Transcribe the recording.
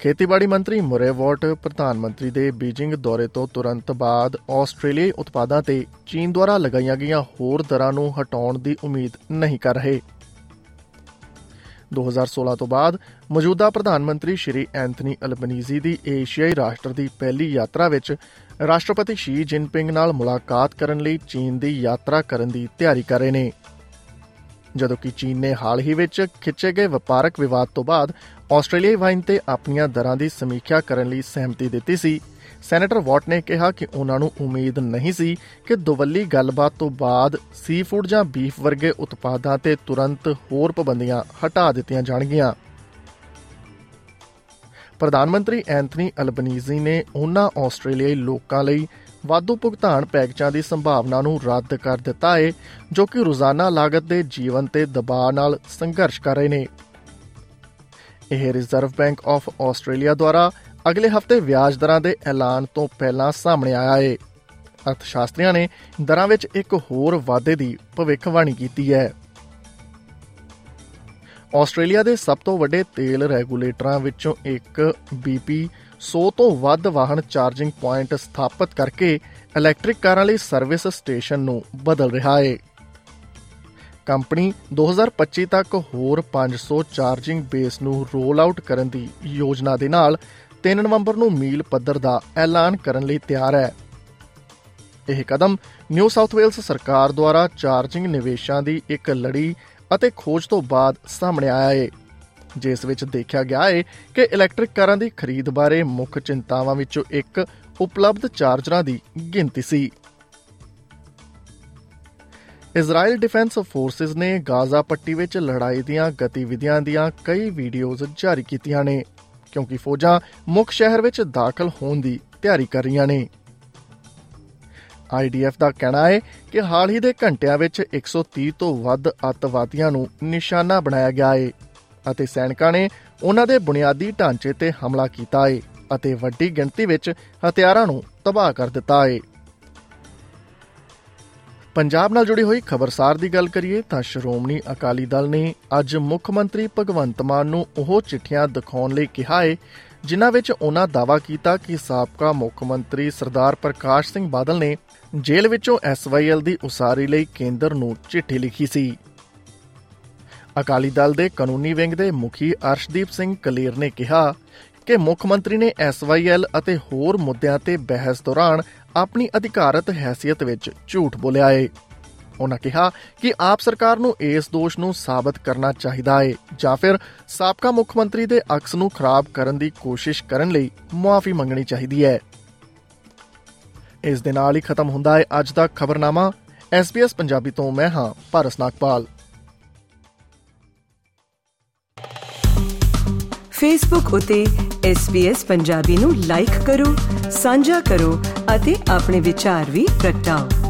ਖੇਤੀਬਾੜੀ ਮੰਤਰੀ ਮੁਰੇਵੋਟ ਪ੍ਰਧਾਨ ਮੰਤਰੀ ਦੇ ਬੀਜਿੰਗ ਦੌਰੇ ਤੋਂ ਤੁਰੰਤ ਬਾਅਦ ਆਸਟ੍ਰੇਲੀਆਈ ਉਤਪਾਦਾਂ ਤੇ ਚੀਨ ਦੁਆਰਾ ਲਗਾਈਆਂ ਗਈਆਂ ਹੋਰ ਦਰਾਂ ਨੂੰ ਹਟਾਉਣ ਦੀ ਉਮੀਦ ਨਹੀਂ ਕਰ ਰਹੇ। 2016 ਤੋਂ ਬਾਅਦ ਮੌਜੂਦਾ ਪ੍ਰਧਾਨ ਮੰਤਰੀ ਸ਼੍ਰੀ ਐਂਥਨੀ ਅਲਬਨੀਜ਼ੀ ਦੀ ਏਸ਼ੀਆਈ ਰਾਸ਼ਟਰ ਦੀ ਪਹਿਲੀ ਯਾਤਰਾ ਵਿੱਚ ਰਾਸ਼ਟਰਪਤੀ ਸ਼ੀ ਜਿਨਪਿੰਗ ਨਾਲ ਮੁਲਾਕਾਤ ਕਰਨ ਲਈ ਚੀਨ ਦੀ ਯਾਤਰਾ ਕਰਨ ਦੀ ਤਿਆਰੀ ਕਰ ਰਹੇ ਨੇ। ਜਦੋਂ ਕਿ ਚੀਨ ਨੇ ਹਾਲ ਹੀ ਵਿੱਚ ਖਿੱਚੇ ਗਏ ਵਪਾਰਕ ਵਿਵਾਦ ਤੋਂ ਬਾਅਦ ਆਸਟ੍ਰੇਲੀਆਈ ਵਾਈਨ ਤੇ ਆਪਣੀਆਂ ਦਰਾਂ ਦੀ ਸਮੀਖਿਆ ਕਰਨ ਲਈ ਸਹਿਮਤੀ ਦਿੱਤੀ ਸੀ। ਸੈਨੇਟਰ ਵਾਟ ਨੇ ਕਿਹਾ ਕਿ ਉਹਨਾਂ ਨੂੰ ਉਮੀਦ ਨਹੀਂ ਸੀ ਕਿ ਦੁਵੱਲੀ ਗੱਲਬਾਤ ਤੋਂ ਬਾਅਦ ਸੀਫੂਡ ਜਾਂ ਬੀਫ ਵਰਗੇ ਉਤਪਾਦਾਂ ਤੇ ਤੁਰੰਤ ਹੋਰ ਪਾਬੰਦੀਆਂ ਹਟਾ ਦਿੱਤੀਆਂ ਜਾਣਗੀਆਂ। ਪ੍ਰਧਾਨ ਮੰਤਰੀ ਐਂਥਨੀ ਅਲਬਨੀਜ਼ੀ ਨੇ ਉਹਨਾਂ ਆਸਟ੍ਰੇਲੀਆਈ ਲੋਕਾਂ ਲਈ ਵਾਧੂ ਭੁਗਤਾਨ ਪੈਕੇਜਾਂ ਦੀ ਸੰਭਾਵਨਾ ਨੂੰ ਰੱਦ ਕਰ ਦਿੱਤਾ ਹੈ ਜੋ ਕਿ ਰੋਜ਼ਾਨਾ ਲਾਗਤ ਦੇ ਜੀਵਨ ਤੇ ਦਬਾਅ ਨਾਲ ਸੰਘਰਸ਼ ਕਰ ਰਹੇ ਨੇ। ਇਹ ਰਿਜ਼ਰਵ ਬੈਂਕ ਆਫ ਆਸਟ੍ਰੇਲੀਆ ਦੁਆਰਾ ਅਗਲੇ ਹਫ਼ਤੇ ਵਿਆਜ ਦਰਾਂ ਦੇ ਐਲਾਨ ਤੋਂ ਪਹਿਲਾਂ ਸਾਹਮਣੇ ਆਇਆ ਹੈ ਅਰਥਸ਼ਾਸਤਰੀਆਂ ਨੇ ਦਰਾਂ ਵਿੱਚ ਇੱਕ ਹੋਰ ਵਾਧੇ ਦੀ ਭਵਿੱਖਬਾਣੀ ਕੀਤੀ ਹੈ। ਆਸਟ੍ਰੇਲੀਆ ਦੇ ਸਭ ਤੋਂ ਵੱਡੇ ਤੇਲ ਰੈਗੂਲੇਟਰਾਂ ਵਿੱਚੋਂ ਇੱਕ BP 100 ਤੋਂ ਵੱਧ ਵਾਹਨ ਚਾਰਜਿੰਗ ਪੁਆਇੰਟ ਸਥਾਪਿਤ ਕਰਕੇ ਇਲੈਕਟ੍ਰਿਕ ਕਾਰਾਂ ਲਈ ਸਰਵਿਸ ਸਟੇਸ਼ਨ ਨੂੰ ਬਦਲ ਰਿਹਾ ਹੈ ਕੰਪਨੀ 2025 ਤੱਕ ਹੋਰ 500 ਚਾਰਜਿੰਗ ਬੇਸ ਨੂੰ ਰੋਲ ਆਊਟ ਕਰਨ ਦੀ ਯੋਜਨਾ ਦੇ ਨਾਲ 3 ਨਵੰਬਰ ਨੂੰ ਮੀਲ ਪੱਧਰ ਦਾ ਐਲਾਨ ਕਰਨ ਲਈ ਤਿਆਰ ਹੈ। ਇਹ ਕਦਮ ਨਿਊ ਸਾਊਥ ਵੇਲਸ ਸਰਕਾਰ ਦੁਆਰਾ ਚਾਰਜਿੰਗ ਨਿਵੇਸ਼ਾਂ ਦੀ ਇੱਕ ਲੜੀ ਅਤੇ ਖੋਜ ਤੋਂ ਬਾਅਦ ਸਾਹਮਣੇ ਆਇਆ ਹੈ ਜਿਸ ਵਿੱਚ ਦੇਖਿਆ ਗਿਆ ਹੈ ਕਿ ਇਲੈਕਟ੍ਰਿਕ ਕਾਰਾਂ ਦੀ ਖਰੀਦ ਬਾਰੇ ਮੁੱਖ ਚਿੰਤਾਵਾਂ ਵਿੱਚੋਂ ਇੱਕ ਉਪਲਬਧ ਚਾਰਜਰਾਂ ਦੀ ਗਿਣਤੀ ਸੀ। ਇਜ਼ਰਾਈਲ ਡਿਫੈਂਸ ਫੋਰਸਸ ਨੇ ਗਾਜ਼ਾ ਪੱਟੀ ਵਿੱਚ ਲੜਾਈ ਦੀਆਂ ਗਤੀਵਿਧੀਆਂ ਦੀਆਂ ਕਈ ਵੀਡੀਓਜ਼ ਜਾਰੀ ਕੀਤੀਆਂ ਨੇ, ਕਿਉਂਕਿ ਫੌਜਾਂ ਮੁੱਖ ਸ਼ਹਿਰ ਵਿੱਚ ਦਾਖਲ ਹੋਣ ਦੀ ਤਿਆਰੀ ਕਰ ਰਹੀਆਂ ਨੇ। ਆਈਡੀਐਫ ਦਾ ਕਹਿਣਾ ਹੈ ਕਿ ਹਾਲ ਹੀ ਦੇ ਘੰਟਿਆਂ ਵਿੱਚ 130 ਤੋਂ ਵੱਧ ਅੱਤਵਾਦੀਆਂ ਨੂੰ ਨਿਸ਼ਾਨਾ ਬਣਾਇਆ ਗਿਆ ਹੈ ਅਤੇ ਸੈਨਿਕਾਂ ਨੇ ਉਹਨਾਂ ਦੇ ਬੁਨਿਆਦੀ ਢਾਂਚੇ ਤੇ ਹਮਲਾ ਕੀਤਾ ਹੈ ਅਤੇ ਵੱਡੀ ਗਿਣਤੀ ਵਿੱਚ ਹਥਿਆਰਾਂ ਨੂੰ ਤਬਾਹ ਕਰ ਦਿੱਤਾ ਹੈ ਪੰਜਾਬ ਨਾਲ ਜੁੜੀ ਹੋਈ ਖਬਰਸਾਰ ਦੀ ਗੱਲ ਕਰੀਏ ਤਾਂ ਸ਼੍ਰੋਮਣੀ ਅਕਾਲੀ ਦਲ ਨੇ ਅੱਜ ਮੁੱਖ ਮੰਤਰੀ ਭਗਵੰਤ ਮਾਨ ਨੂੰ ਉਹ ਚਿੱਠੀਆਂ ਦਿਖਾਉਣ ਲਈ ਕਿਹਾ ਹੈ ਜਿਨ੍ਹਾਂ ਵਿੱਚ ਉਹਨਾਂ ਦਾਵਾ ਕੀਤਾ ਕਿ ਸਾਬਕਾ ਮੁੱਖ ਮੰਤਰੀ ਸਰਦਾਰ ਪ੍ਰਕਾਸ਼ ਸਿੰਘ ਬਾਦਲ ਨੇ ਜੇਲ੍ਹ ਵਿੱਚੋਂ ਐਸਵਾਈਐਲ ਦੀ ਉਸਾਰੀ ਲਈ ਕੇਂਦਰ ਨੂੰ ਚਿੱਠੀ ਲਿਖੀ ਸੀ। ਅਕਾਲੀ ਦਲ ਦੇ ਕਾਨੂੰਨੀ ਵਿੰਗ ਦੇ ਮੁਖੀ ਅਰਸ਼ਦੀਪ ਸਿੰਘ ਕਲੇਰ ਨੇ ਕਿਹਾ ਕਿ ਮੁੱਖ ਮੰਤਰੀ ਨੇ ਐਸਵਾਈਐਲ ਅਤੇ ਹੋਰ ਮੁੱਦਿਆਂ ਤੇ ਬਹਿਸ ਦੌਰਾਨ ਆਪਣੀ ਅਧਿਕਾਰਤ ਹੈਸੀਅਤ ਵਿੱਚ ਝੂਠ ਬੋਲਿਆ ਹੈ ਉਹਨਾਂ ਕਿਹਾ ਕਿ ਆਪ ਸਰਕਾਰ ਨੂੰ ਇਸ ਦੋਸ਼ ਨੂੰ ਸਾਬਤ ਕਰਨਾ ਚਾਹੀਦਾ ਹੈ ਜਾਂ ਫਿਰ ਸਾਬਕਾ ਮੁੱਖ ਮੰਤਰੀ ਦੇ ਅਕਸ ਨੂੰ ਖਰਾਬ ਕਰਨ ਦੀ ਕੋਸ਼ਿਸ਼ ਕਰਨ ਲਈ ਮੁਆਫੀ ਮੰਗਣੀ ਚਾਹੀਦੀ ਹੈ। ਇਸ ਦੇ ਨਾਲ ਹੀ ਖਤਮ ਹੁੰਦਾ ਹੈ ਅੱਜ ਦਾ ਖਬਰਨਾਮਾ। SBS ਪੰਜਾਬੀ ਤੋਂ ਮੈਂ ਹਾਂ ਪਾਰਸ ਨਾਗਪਾਲ। ਫੇਸਬੁੱਕ ਉਤੇ SBS ਪੰਜਾਬੀ ਨੂੰ ਲਾਈਕ ਕਰੋ, ਸਾਂਝਾ ਕਰੋ ਅਤੇ ਆਪਣੇ ਵਿਚਾਰ ਵੀ ਪ੍ਰਗਟਾਓ।